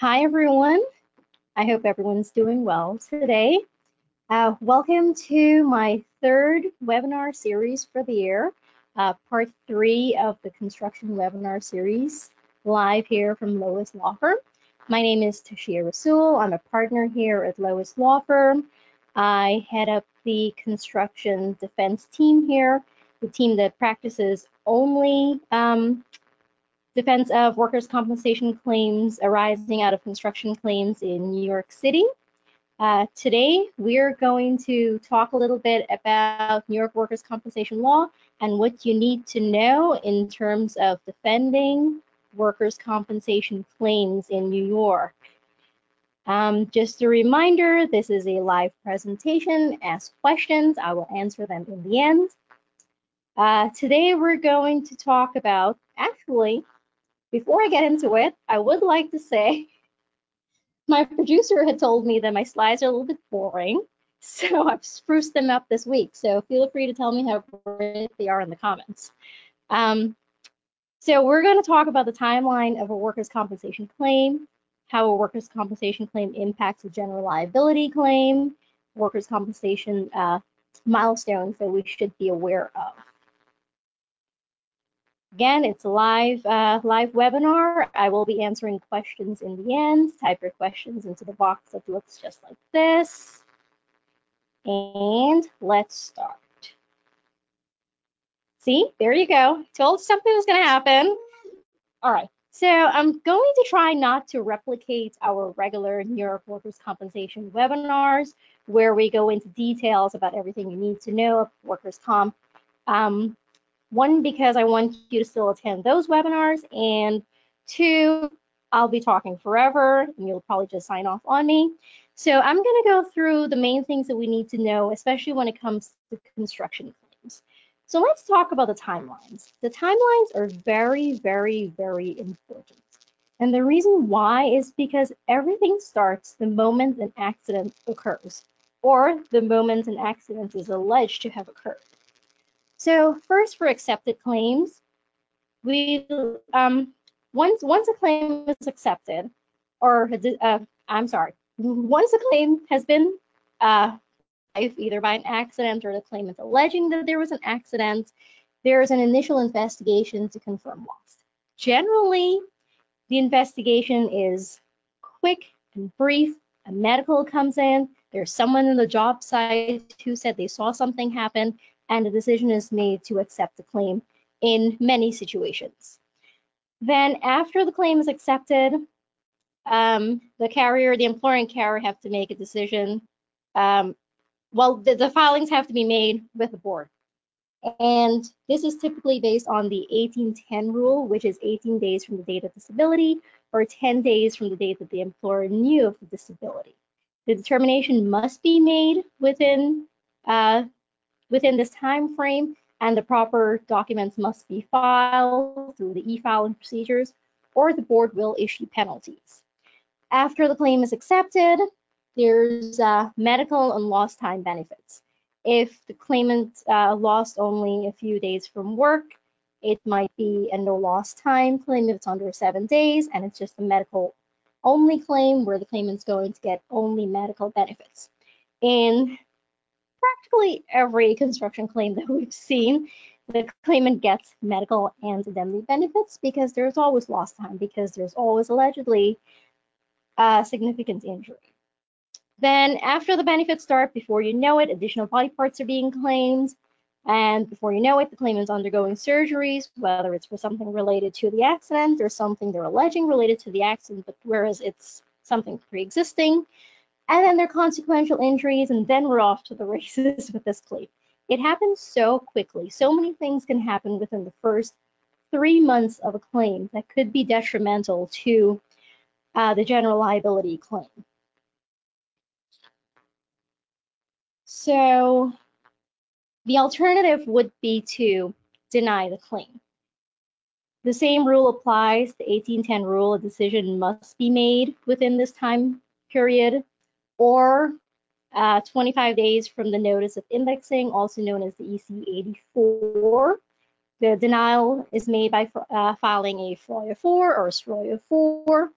Hi, everyone. I hope everyone's doing well today. Uh, welcome to my third webinar series for the year, uh, part three of the construction webinar series, live here from Lois Law Firm. My name is Tashia Rasul. I'm a partner here at Lois Law Firm. I head up the construction defense team here, the team that practices only um, defense of workers' compensation claims arising out of construction claims in New York City. Uh, today, we're going to talk a little bit about New York workers' compensation law and what you need to know in terms of defending workers' compensation claims in New York. Um, just a reminder, this is a live presentation. Ask questions, I will answer them in the end. Uh, today, we're going to talk about, actually, before I get into it, I would like to say my producer had told me that my slides are a little bit boring, so I've spruced them up this week. So feel free to tell me how great they are in the comments. Um, so we're going to talk about the timeline of a workers' compensation claim, how a workers' compensation claim impacts a general liability claim, workers' compensation uh, milestones that we should be aware of. Again, it's a live, uh, live webinar. I will be answering questions in the end. Type your questions into the box that looks just like this. And let's start. See, there you go. Told something was going to happen. All right. So I'm going to try not to replicate our regular New York workers' compensation webinars where we go into details about everything you need to know of workers' comp. Um, one, because I want you to still attend those webinars, and two, I'll be talking forever, and you'll probably just sign off on me. So I'm going to go through the main things that we need to know, especially when it comes to construction claims. So let's talk about the timelines. The timelines are very, very, very important. And the reason why is because everything starts the moment an accident occurs, or the moment an accident is alleged to have occurred. So first for accepted claims, we um, once once a claim is accepted, or uh, I'm sorry, once a claim has been uh, either by an accident or the claimant alleging that there was an accident, there is an initial investigation to confirm loss. Generally, the investigation is quick and brief. A medical comes in, there's someone in the job site who said they saw something happen, and a decision is made to accept the claim in many situations. Then after the claim is accepted, um, the carrier, the employing carrier have to make a decision. Um, well, the, the filings have to be made with the board. And this is typically based on the 1810 rule, which is 18 days from the date of disability or 10 days from the date that the employer knew of the disability. The determination must be made within uh, within this time frame and the proper documents must be filed through the e-filing procedures or the board will issue penalties. After the claim is accepted, there's uh, medical and lost time benefits. If the claimant uh, lost only a few days from work, it might be a no loss time claim if it's under seven days and it's just a medical only claim where the claimant's going to get only medical benefits. In practically every construction claim that we've seen, the claimant gets medical and indemnity benefits because there's always lost time, because there's always allegedly a significant injury. Then after the benefits start, before you know it, additional body parts are being claimed. And before you know it, the claimant's undergoing surgeries, whether it's for something related to the accident or something they're alleging related to the accident, but whereas it's something pre-existing and then their consequential injuries, and then we're off to the races with this claim. It happens so quickly. So many things can happen within the first three months of a claim that could be detrimental to uh, the general liability claim. So the alternative would be to deny the claim. The same rule applies, the 1810 rule, a decision must be made within this time period or uh, 25 days from the notice of indexing, also known as the EC84. The denial is made by uh, filing a FROI 4 or a SROI 4.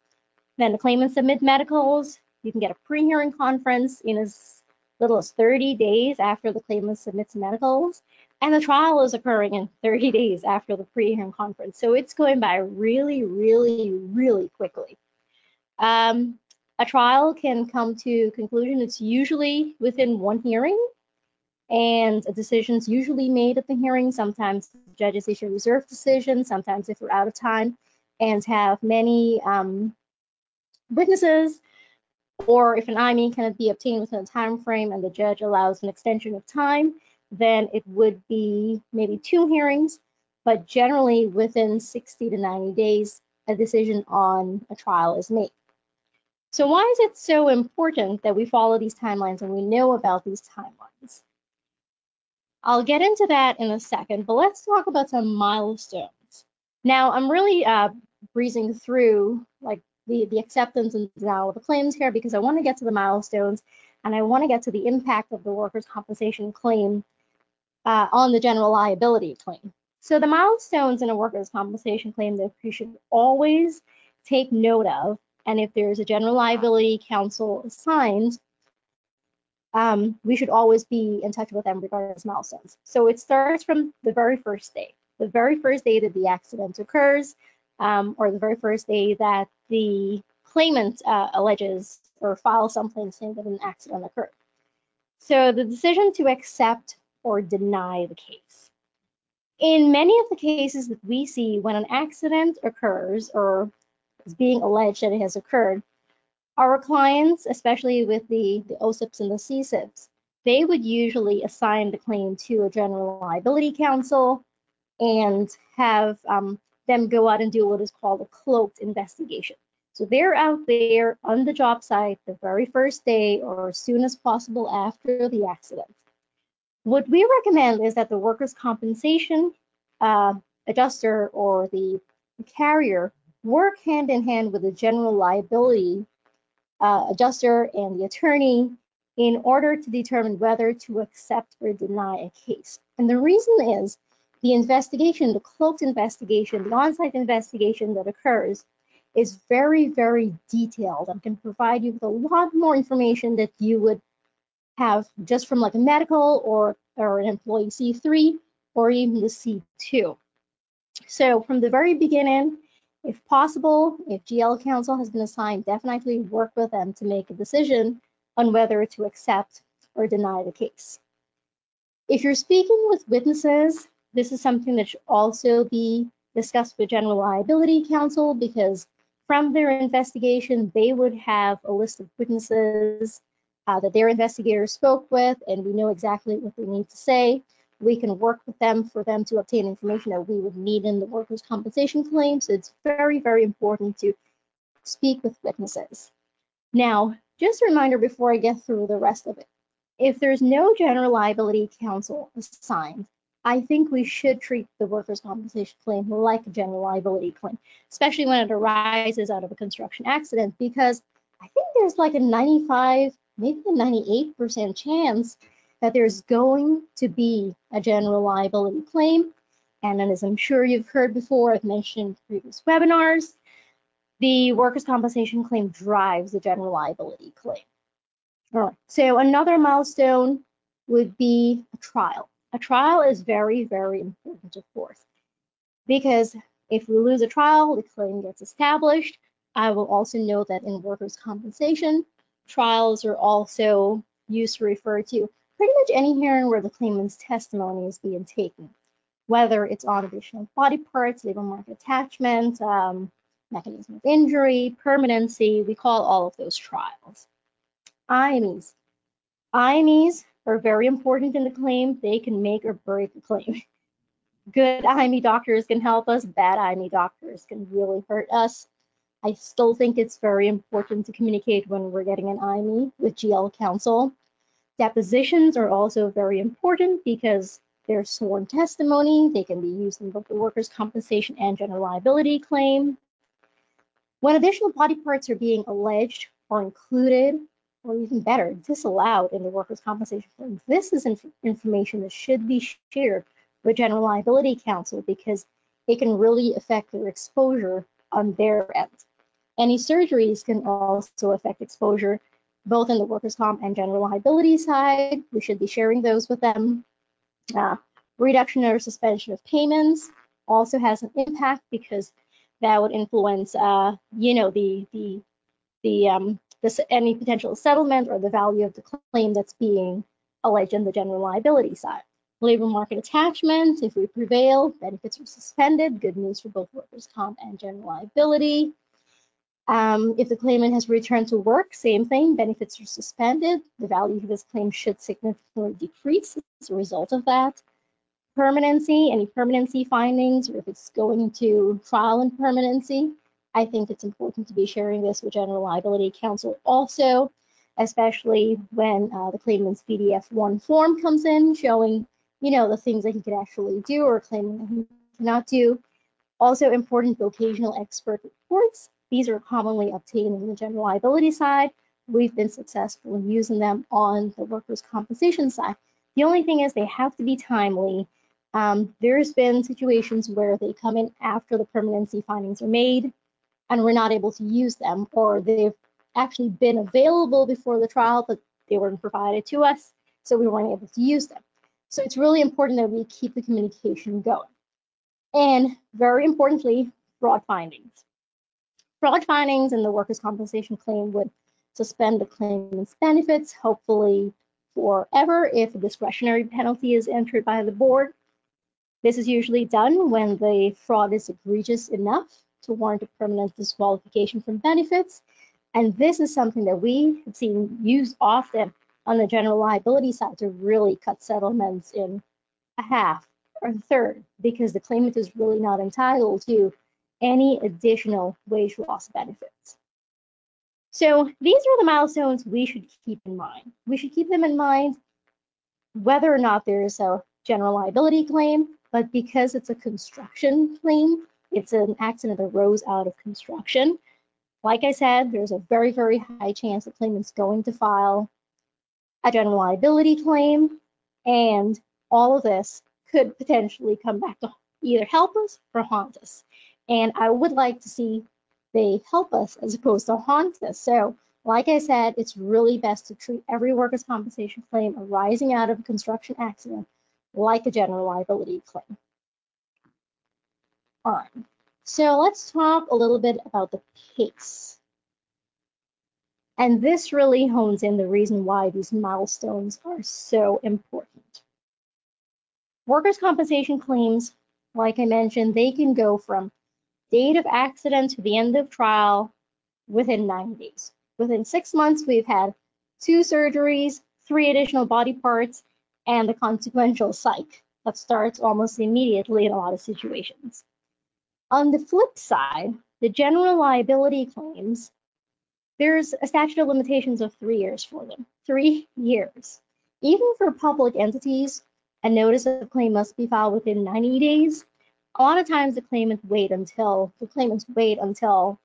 Then the claimant submit medicals. You can get a pre-hearing conference in as little as 30 days after the claimant submits medicals. And the trial is occurring in 30 days after the pre-hearing conference. So it's going by really, really, really quickly. Um, a trial can come to conclusion. It's usually within one hearing and a decision's usually made at the hearing. Sometimes judges issue reserve decisions, sometimes if we're out of time and have many um, witnesses, or if an IME cannot be obtained within a time frame and the judge allows an extension of time, then it would be maybe two hearings, but generally within 60 to 90 days, a decision on a trial is made. So why is it so important that we follow these timelines and we know about these timelines? I'll get into that in a second, but let's talk about some milestones. Now, I'm really uh, breezing through like the, the acceptance and denial of the claims here because I want to get to the milestones and I want to get to the impact of the workers' compensation claim uh, on the general liability claim. So the milestones in a workers' compensation claim that you should always take note of, and if there's a general liability counsel assigned, um, we should always be in touch with them regarding milestones. So it starts from the very first day, the very first day that the accident occurs, um, or the very first day that the claimant uh, alleges or files something saying that an accident occurred. So the decision to accept or deny the case. In many of the cases that we see when an accident occurs or being alleged that it has occurred, our clients, especially with the, the OCIPs and the CCIPs, they would usually assign the claim to a general liability counsel and have um, them go out and do what is called a cloaked investigation. So they're out there on the job site the very first day or as soon as possible after the accident. What we recommend is that the workers' compensation uh, adjuster or the carrier work hand in hand with the general liability uh, adjuster and the attorney in order to determine whether to accept or deny a case. And the reason is the investigation, the cloaked investigation, the on-site investigation that occurs is very, very detailed and can provide you with a lot more information that you would have just from like a medical or, or an employee C3 or even the C2. So from the very beginning, if possible, if GL counsel has been assigned, definitely work with them to make a decision on whether to accept or deny the case. If you're speaking with witnesses, this is something that should also be discussed with general liability counsel because from their investigation, they would have a list of witnesses uh, that their investigators spoke with, and we know exactly what they need to say. We can work with them for them to obtain information that we would need in the workers' compensation claim. So it's very, very important to speak with witnesses. Now, just a reminder before I get through the rest of it. If there's no general liability counsel assigned, I think we should treat the workers' compensation claim like a general liability claim, especially when it arises out of a construction accident, because I think there's like a 95, maybe a 98% chance that there's going to be a general liability claim. And as I'm sure you've heard before, I've mentioned previous webinars, the workers' compensation claim drives the general liability claim. All right, so another milestone would be a trial. A trial is very, very important, of course, because if we lose a trial, the claim gets established. I will also note that in workers' compensation, trials are also used to refer to any hearing where the claimant's testimony is being taken, whether it's on additional body parts, labor market attachment, um, mechanism of injury, permanency, we call all of those trials. IMEs. IMEs are very important in the claim. They can make or break a claim. Good IME doctors can help us, bad IME doctors can really hurt us. I still think it's very important to communicate when we're getting an IME with GL counsel. Depositions are also very important because they're sworn testimony. They can be used in both the workers' compensation and general liability claim. When additional body parts are being alleged or included or even better, disallowed in the workers' compensation claim. This is inf information that should be shared with general liability counsel because it can really affect their exposure on their end. Any surgeries can also affect exposure, both in the workers' comp and general liability side. We should be sharing those with them. Uh, reduction or suspension of payments also has an impact because that would influence, uh, you know, the the the um, this, any potential settlement or the value of the claim that's being alleged in the general liability side. Labor market attachment, if we prevail, benefits are suspended. Good news for both workers' comp and general liability. Um, if the claimant has returned to work, same thing, benefits are suspended. The value of this claim should significantly decrease as a result of that. Permanency, any permanency findings, or if it's going to trial and permanency, I think it's important to be sharing this with General Liability Counsel also, especially when uh, the claimant's PDF-1 form comes in showing, you know, the things that he could actually do or claiming that he cannot do. Also important vocational expert reports. These are commonly obtained in the general liability side. We've been successful in using them on the workers' compensation side. The only thing is they have to be timely. Um, there's been situations where they come in after the permanency findings are made and we're not able to use them, or they've actually been available before the trial, but they weren't provided to us, so we weren't able to use them. So it's really important that we keep the communication going. And very importantly, fraud findings. Fraud findings and the workers' compensation claim would suspend the claimant's benefits, hopefully forever, if a discretionary penalty is entered by the board. This is usually done when the fraud is egregious enough to warrant a permanent disqualification from benefits. And this is something that we have seen used often on the general liability side to really cut settlements in a half or a third because the claimant is really not entitled to any additional wage loss benefits. So these are the milestones we should keep in mind. We should keep them in mind whether or not there is a general liability claim, but because it's a construction claim, it's an accident that arose out of construction. Like I said, there's a very, very high chance the claimant's going to file a general liability claim, and all of this could potentially come back to either help us or haunt us. And I would like to see they help us as opposed to haunt us. So, like I said, it's really best to treat every workers' compensation claim arising out of a construction accident like a general liability claim. All right, so let's talk a little bit about the case. And this really hones in the reason why these milestones are so important. Workers' compensation claims, like I mentioned, they can go from date of accident to the end of trial within 90 days. Within six months, we've had two surgeries, three additional body parts, and the consequential psych that starts almost immediately in a lot of situations. On the flip side, the general liability claims, there's a statute of limitations of three years for them. Three years. Even for public entities, a notice of claim must be filed within 90 days. A lot of times the claimants wait until the claimants wait until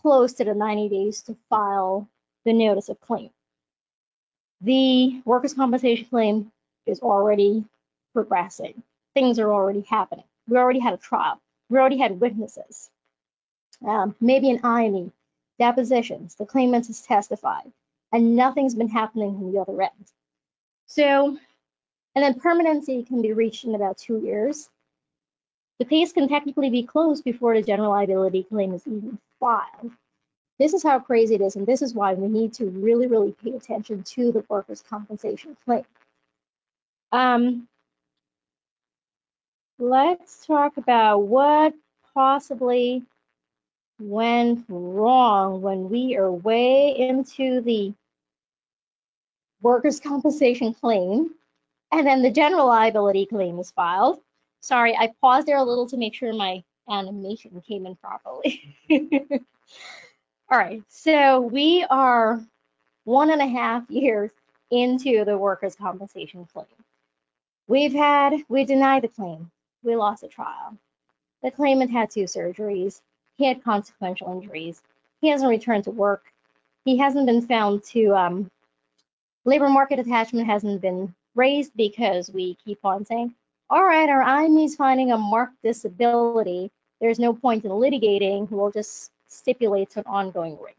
close to the 90 days to file the notice of claim. The workers' compensation claim is already progressing. Things are already happening. We already had a trial. We already had witnesses, um, maybe an IME, depositions, the claimant has testified, and nothing's been happening on the other end. So, and then permanency can be reached in about two years. The case can technically be closed before the general liability claim is even filed. This is how crazy it is, and this is why we need to really, really pay attention to the workers' compensation claim. Um, let's talk about what possibly went wrong when we are way into the workers' compensation claim and then the general liability claim is filed. Sorry, I paused there a little to make sure my animation came in properly. All right, so we are one and a half years into the workers' compensation claim. We've had, we denied the claim we lost a trial. The claimant had two surgeries. He had consequential injuries. He hasn't returned to work. He hasn't been found to, um, labor market attachment hasn't been raised because we keep on saying, all right, our IME is finding a marked disability. There's no point in litigating. We'll just stipulate to an ongoing rate.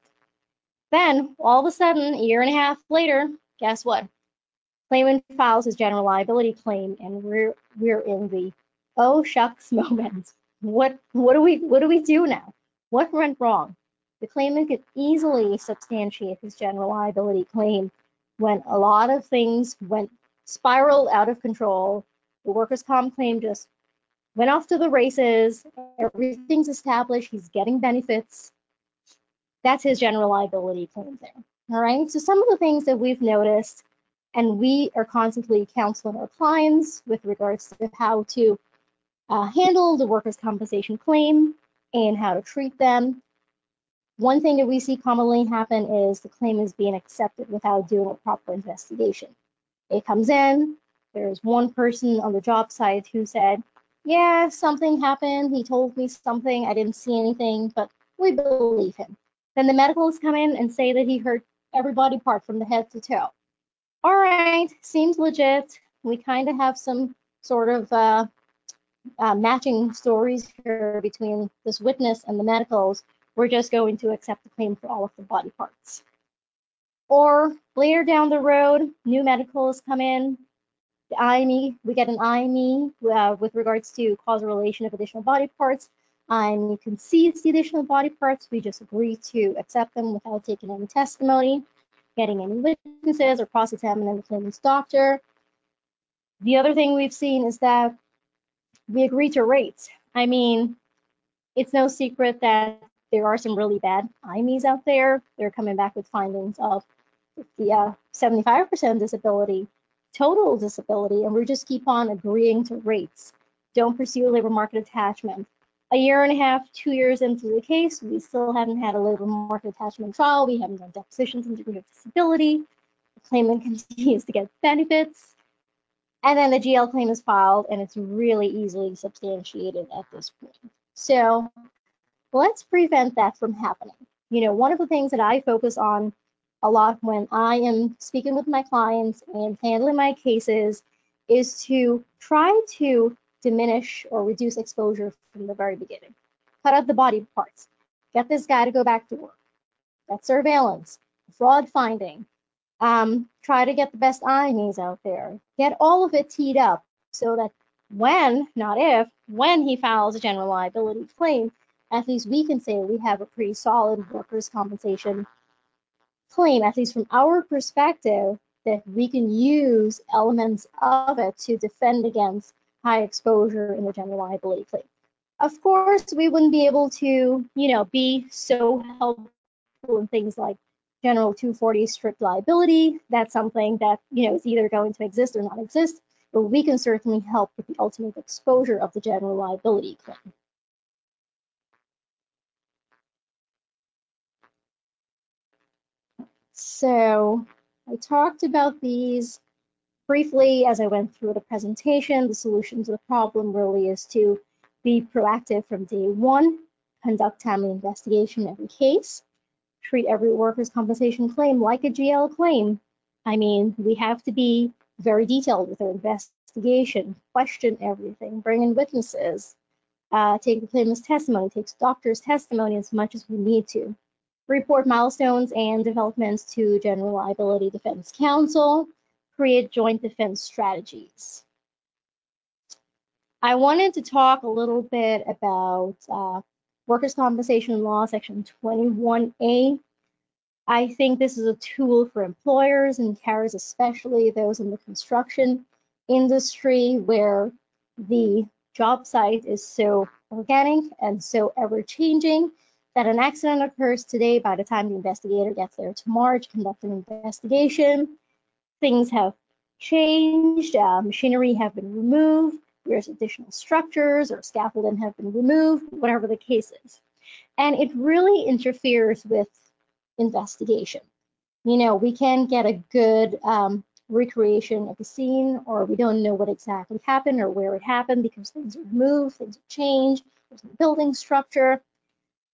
Then, all of a sudden, a year and a half later, guess what? Claimant files his general liability claim, and we're we're in the oh shucks moment. What what do we what do we do now? What went wrong? The claimant could easily substantiate his general liability claim when a lot of things went spiraled out of control. The workers' comp claim just went off to the races. Everything's established. He's getting benefits. That's his general liability claim there. All right. So some of the things that we've noticed, and we are constantly counseling our clients with regards to how to uh, handle the workers' compensation claim and how to treat them. One thing that we see commonly happen is the claim is being accepted without doing a proper investigation. It comes in, there's one person on the job site who said, yeah, something happened. He told me something. I didn't see anything, but we believe him. Then the medicals come in and say that he hurt every body part from the head to toe. All right, seems legit. We kind of have some sort of uh, uh, matching stories here between this witness and the medicals. We're just going to accept the claim for all of the body parts. Or later down the road, new medicals come in, the IME, we get an IME uh, with regards to causal relation of additional body parts. And you can see it's the additional body parts. We just agree to accept them without taking any testimony, getting any witnesses, or cross-examining the claimant's doctor. The other thing we've seen is that we agree to rates. I mean, it's no secret that there are some really bad IMEs out there. They're coming back with findings of the 75% disability, total disability, and we just keep on agreeing to rates. Don't pursue a labor market attachment. A year and a half, two years into the case, we still haven't had a labor market attachment trial. We haven't done depositions in degree of disability. The claimant continues to get benefits. And then the GL claim is filed and it's really easily substantiated at this point. So let's prevent that from happening. You know, one of the things that I focus on a lot when I am speaking with my clients and handling my cases is to try to diminish or reduce exposure from the very beginning. Cut out the body parts. Get this guy to go back to work. That's surveillance, fraud finding. Um, try to get the best IMEs out there. Get all of it teed up so that when, not if, when he files a general liability claim, at least we can say we have a pretty solid workers' compensation claim, at least from our perspective, that we can use elements of it to defend against high exposure in the general liability claim. Of course, we wouldn't be able to, you know, be so helpful in things like general 240 strict liability. That's something that, you know, is either going to exist or not exist, but we can certainly help with the ultimate exposure of the general liability claim. So I talked about these briefly as I went through the presentation. The solution to the problem really is to be proactive from day one, conduct timely investigation in every case, treat every workers' compensation claim like a GL claim. I mean, we have to be very detailed with our investigation, question everything, bring in witnesses, uh, take the claimant's testimony, take doctor's testimony as much as we need to report milestones and developments to General Liability Defense Counsel, create joint defense strategies. I wanted to talk a little bit about uh, Workers' Compensation Law, Section 21A. I think this is a tool for employers and carriers, especially those in the construction industry where the job site is so organic and so ever changing that an accident occurs today by the time the investigator gets there tomorrow to conduct an investigation. Things have changed, uh, machinery have been removed, there's additional structures or scaffolding have been removed, whatever the case is. And it really interferes with investigation. You know, we can get a good um, recreation of the scene, or we don't know what exactly happened or where it happened because things are moved, things have changed, there's a building structure.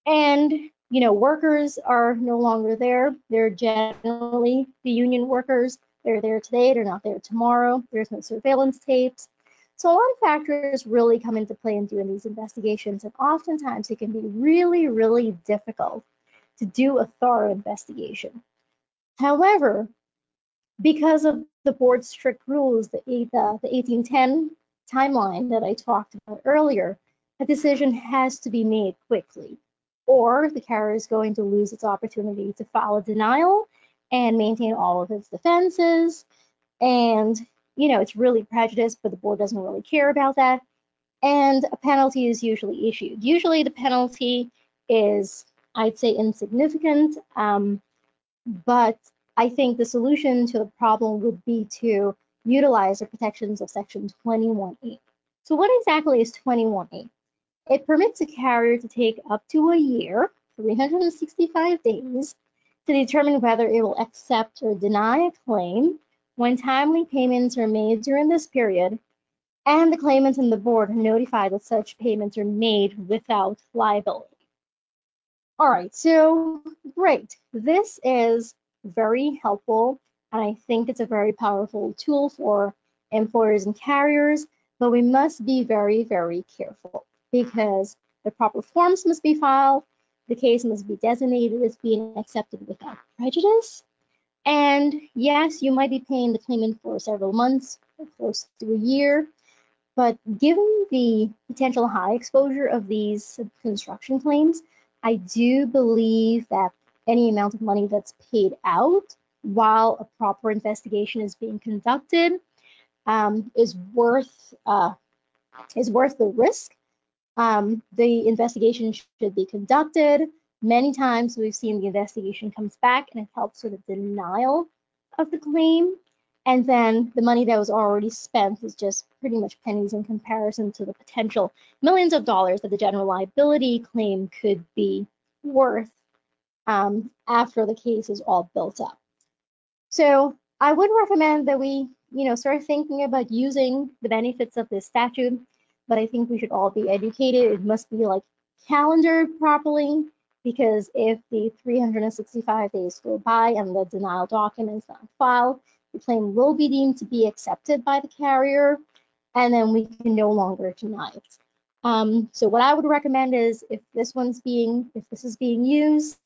And, you know, workers are no longer there. They're generally the union workers. They're there today, they're not there tomorrow. There's no surveillance tapes. So a lot of factors really come into play in doing these investigations, and oftentimes it can be really, really difficult to do a thorough investigation. However, because of the board's strict rules, the, uh, the, the 1810 timeline that I talked about earlier, a decision has to be made quickly, or the carrier is going to lose its opportunity to file a denial and maintain all of its defenses. And, you know, it's really prejudiced, but the board doesn't really care about that. And a penalty is usually issued. Usually the penalty is, I'd say, insignificant, um, but I think the solution to the problem would be to utilize the protections of Section 21A. So what exactly is 21A? It permits a carrier to take up to a year, 365 days, to determine whether it will accept or deny a claim when timely payments are made during this period and the claimant and the board are notified that such payments are made without liability. All right, so great. This is very helpful and I think it's a very powerful tool for employers and carriers, but we must be very, very careful because the proper forms must be filed, the case must be designated as being accepted without prejudice. And yes, you might be paying the claimant for several months or close to a year, but given the potential high exposure of these construction claims, I do believe that any amount of money that's paid out while a proper investigation is being conducted um, is worth uh, is worth the risk. Um, the investigation should be conducted. Many times we've seen the investigation comes back and it helps with the denial of the claim. And then the money that was already spent is just pretty much pennies in comparison to the potential millions of dollars that the general liability claim could be worth um, after the case is all built up. So I would recommend that we, you know, start thinking about using the benefits of this statute, but I think we should all be educated. It must be like calendared properly because if the 365 days go by and the denial document is not filed, the claim will be deemed to be accepted by the carrier, and then we can no longer deny it. Um, so what I would recommend is if this one's being, if this is being used,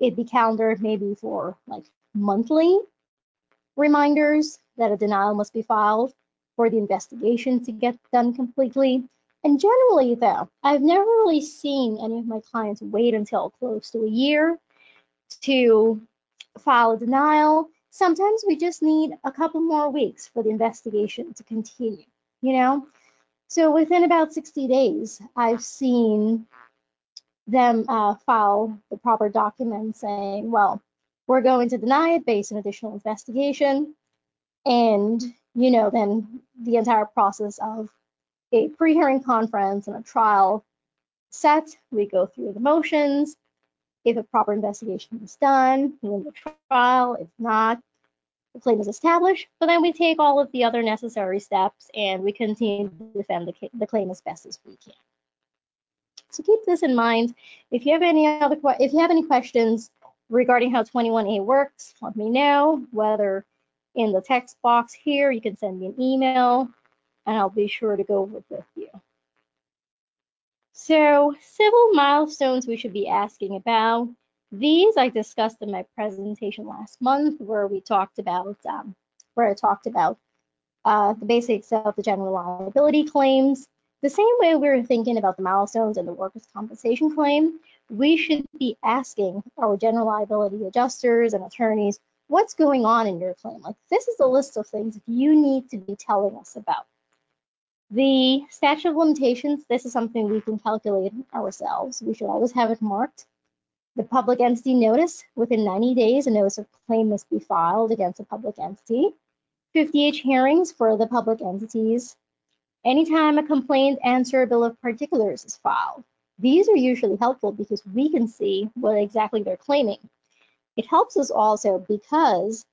it'd be calendared maybe for like monthly reminders that a denial must be filed for the investigation to get done completely. And generally, though, I've never really seen any of my clients wait until close to a year to file a denial. Sometimes we just need a couple more weeks for the investigation to continue, you know? So within about 60 days, I've seen them uh, file the proper document saying, well, we're going to deny it based on additional investigation. And, you know, then the entire process of a pre-hearing conference and a trial set, we go through the motions. If a proper investigation is done, we win the trial. If not, the claim is established, but then we take all of the other necessary steps and we continue to defend the, the claim as best as we can. So keep this in mind. If you have any other if you have any questions regarding how 21A works, let me know, whether in the text box here, you can send me an email, and I'll be sure to go over it with you. So civil milestones we should be asking about. These I discussed in my presentation last month where we talked about, um, where I talked about uh, the basics of the general liability claims, the same way we are thinking about the milestones and the workers' compensation claim, we should be asking our general liability adjusters and attorneys, what's going on in your claim? Like, this is a list of things you need to be telling us about. The statute of limitations, this is something we can calculate ourselves. We should always have it marked. The public entity notice, within 90 days, a notice of claim must be filed against a public entity. 50H hearings for the public entities Anytime a complaint answer a bill of particulars is filed, these are usually helpful because we can see what exactly they're claiming. It helps us also because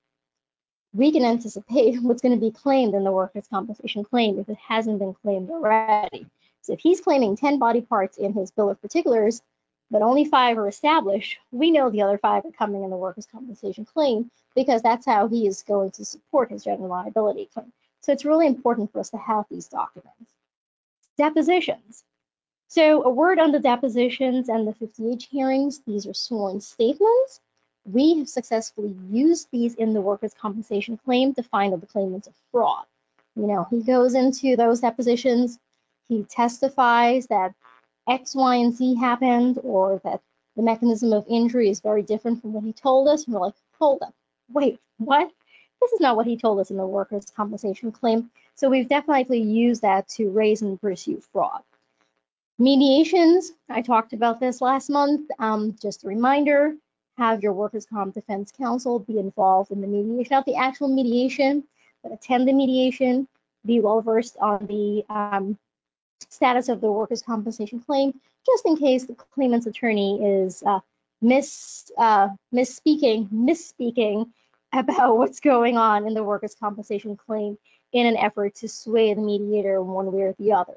we can anticipate what's going to be claimed in the workers' compensation claim if it hasn't been claimed already. So if he's claiming 10 body parts in his bill of particulars, but only five are established, we know the other five are coming in the workers' compensation claim because that's how he is going to support his general liability claim. So it's really important for us to have these documents. Depositions. So a word on the depositions and the 50H hearings, these are sworn statements. We have successfully used these in the workers' compensation claim to find out the claimants of fraud. You know, he goes into those depositions, he testifies that X, Y, and Z happened, or that the mechanism of injury is very different from what he told us. And we're like, hold up, wait, what? This is not what he told us in the workers' compensation claim. So we've definitely used that to raise and pursue fraud. Mediations, I talked about this last month. Um, just a reminder, have your workers' comp defense counsel be involved in the mediation, not the actual mediation, but attend the mediation, be well versed on the um, status of the workers' compensation claim, just in case the claimant's attorney is uh, miss, uh, misspeaking, misspeaking about what's going on in the workers' compensation claim in an effort to sway the mediator one way or the other.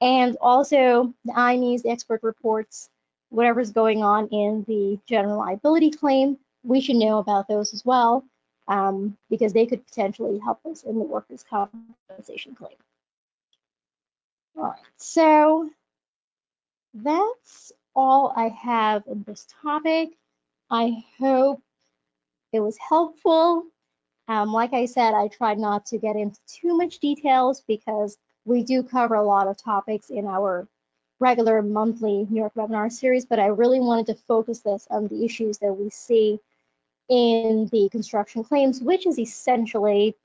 And also the IMEs, the expert reports, whatever's going on in the general liability claim, we should know about those as well um, because they could potentially help us in the workers' compensation claim. All right, so that's all I have in this topic. I hope it was helpful. Um, like I said, I tried not to get into too much details because we do cover a lot of topics in our regular monthly New York webinar series, but I really wanted to focus this on the issues that we see in the construction claims, which is essentially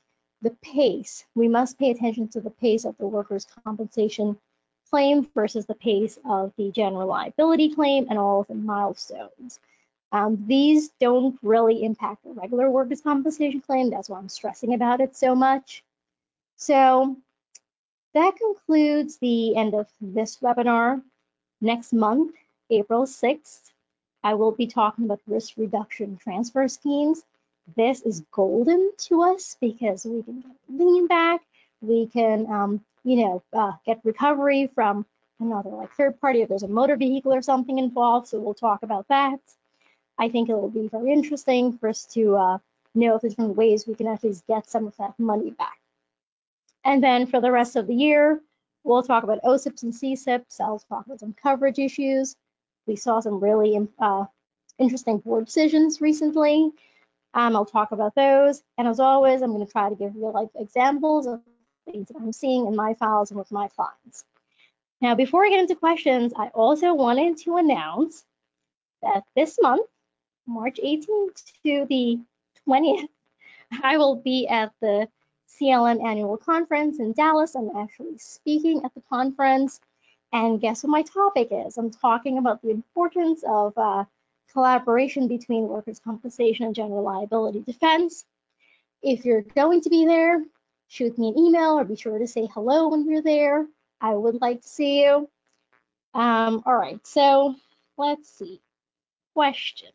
the pace. We must pay attention to the pace of the workers' compensation claim versus the pace of the general liability claim and all of the milestones. Um, these don't really impact the regular workers' compensation claim. That's why I'm stressing about it so much. So that concludes the end of this webinar. Next month, April 6th, I will be talking about risk reduction transfer schemes. This is golden to us because we can lien back, we can, um, you know, uh, get recovery from another like third party if there's a motor vehicle or something involved. So we'll talk about that. I think it will be very interesting for us to uh, know if there's different ways we can actually get some of that money back. And then for the rest of the year, we'll talk about OCIPs and CCIPs. I'll talk about some coverage issues. We saw some really uh, interesting board decisions recently. Um, I'll talk about those. And as always, I'm going to try to give real life examples of things that I'm seeing in my files and with my clients. Now, before I get into questions, I also wanted to announce that this month, March 18th to the 20th, I will be at the CLM annual conference in Dallas. I'm actually speaking at the conference. And guess what my topic is? I'm talking about the importance of uh, collaboration between workers' compensation and general liability defense. If you're going to be there, shoot me an email or be sure to say hello when you're there. I would like to see you. Um, all right, so let's see. Questions.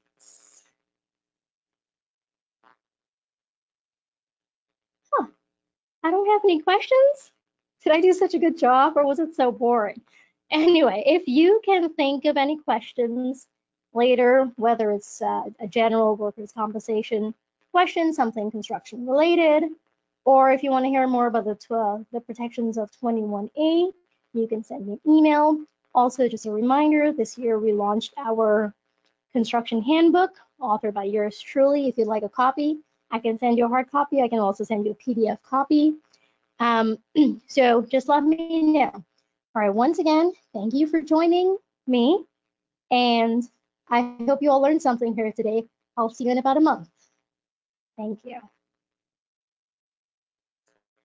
I don't have any questions. Did I do such a good job or was it so boring? Anyway, if you can think of any questions later, whether it's uh, a general workers' compensation question, something construction related, or if you want to hear more about the, uh, the protections of 21A, you can send me an email. Also, just a reminder, this year we launched our construction handbook authored by yours truly. If you'd like a copy, I can send you a hard copy. I can also send you a PDF copy. Um, so just let me know. All right, once again, thank you for joining me. And I hope you all learned something here today. I'll see you in about a month. Thank you.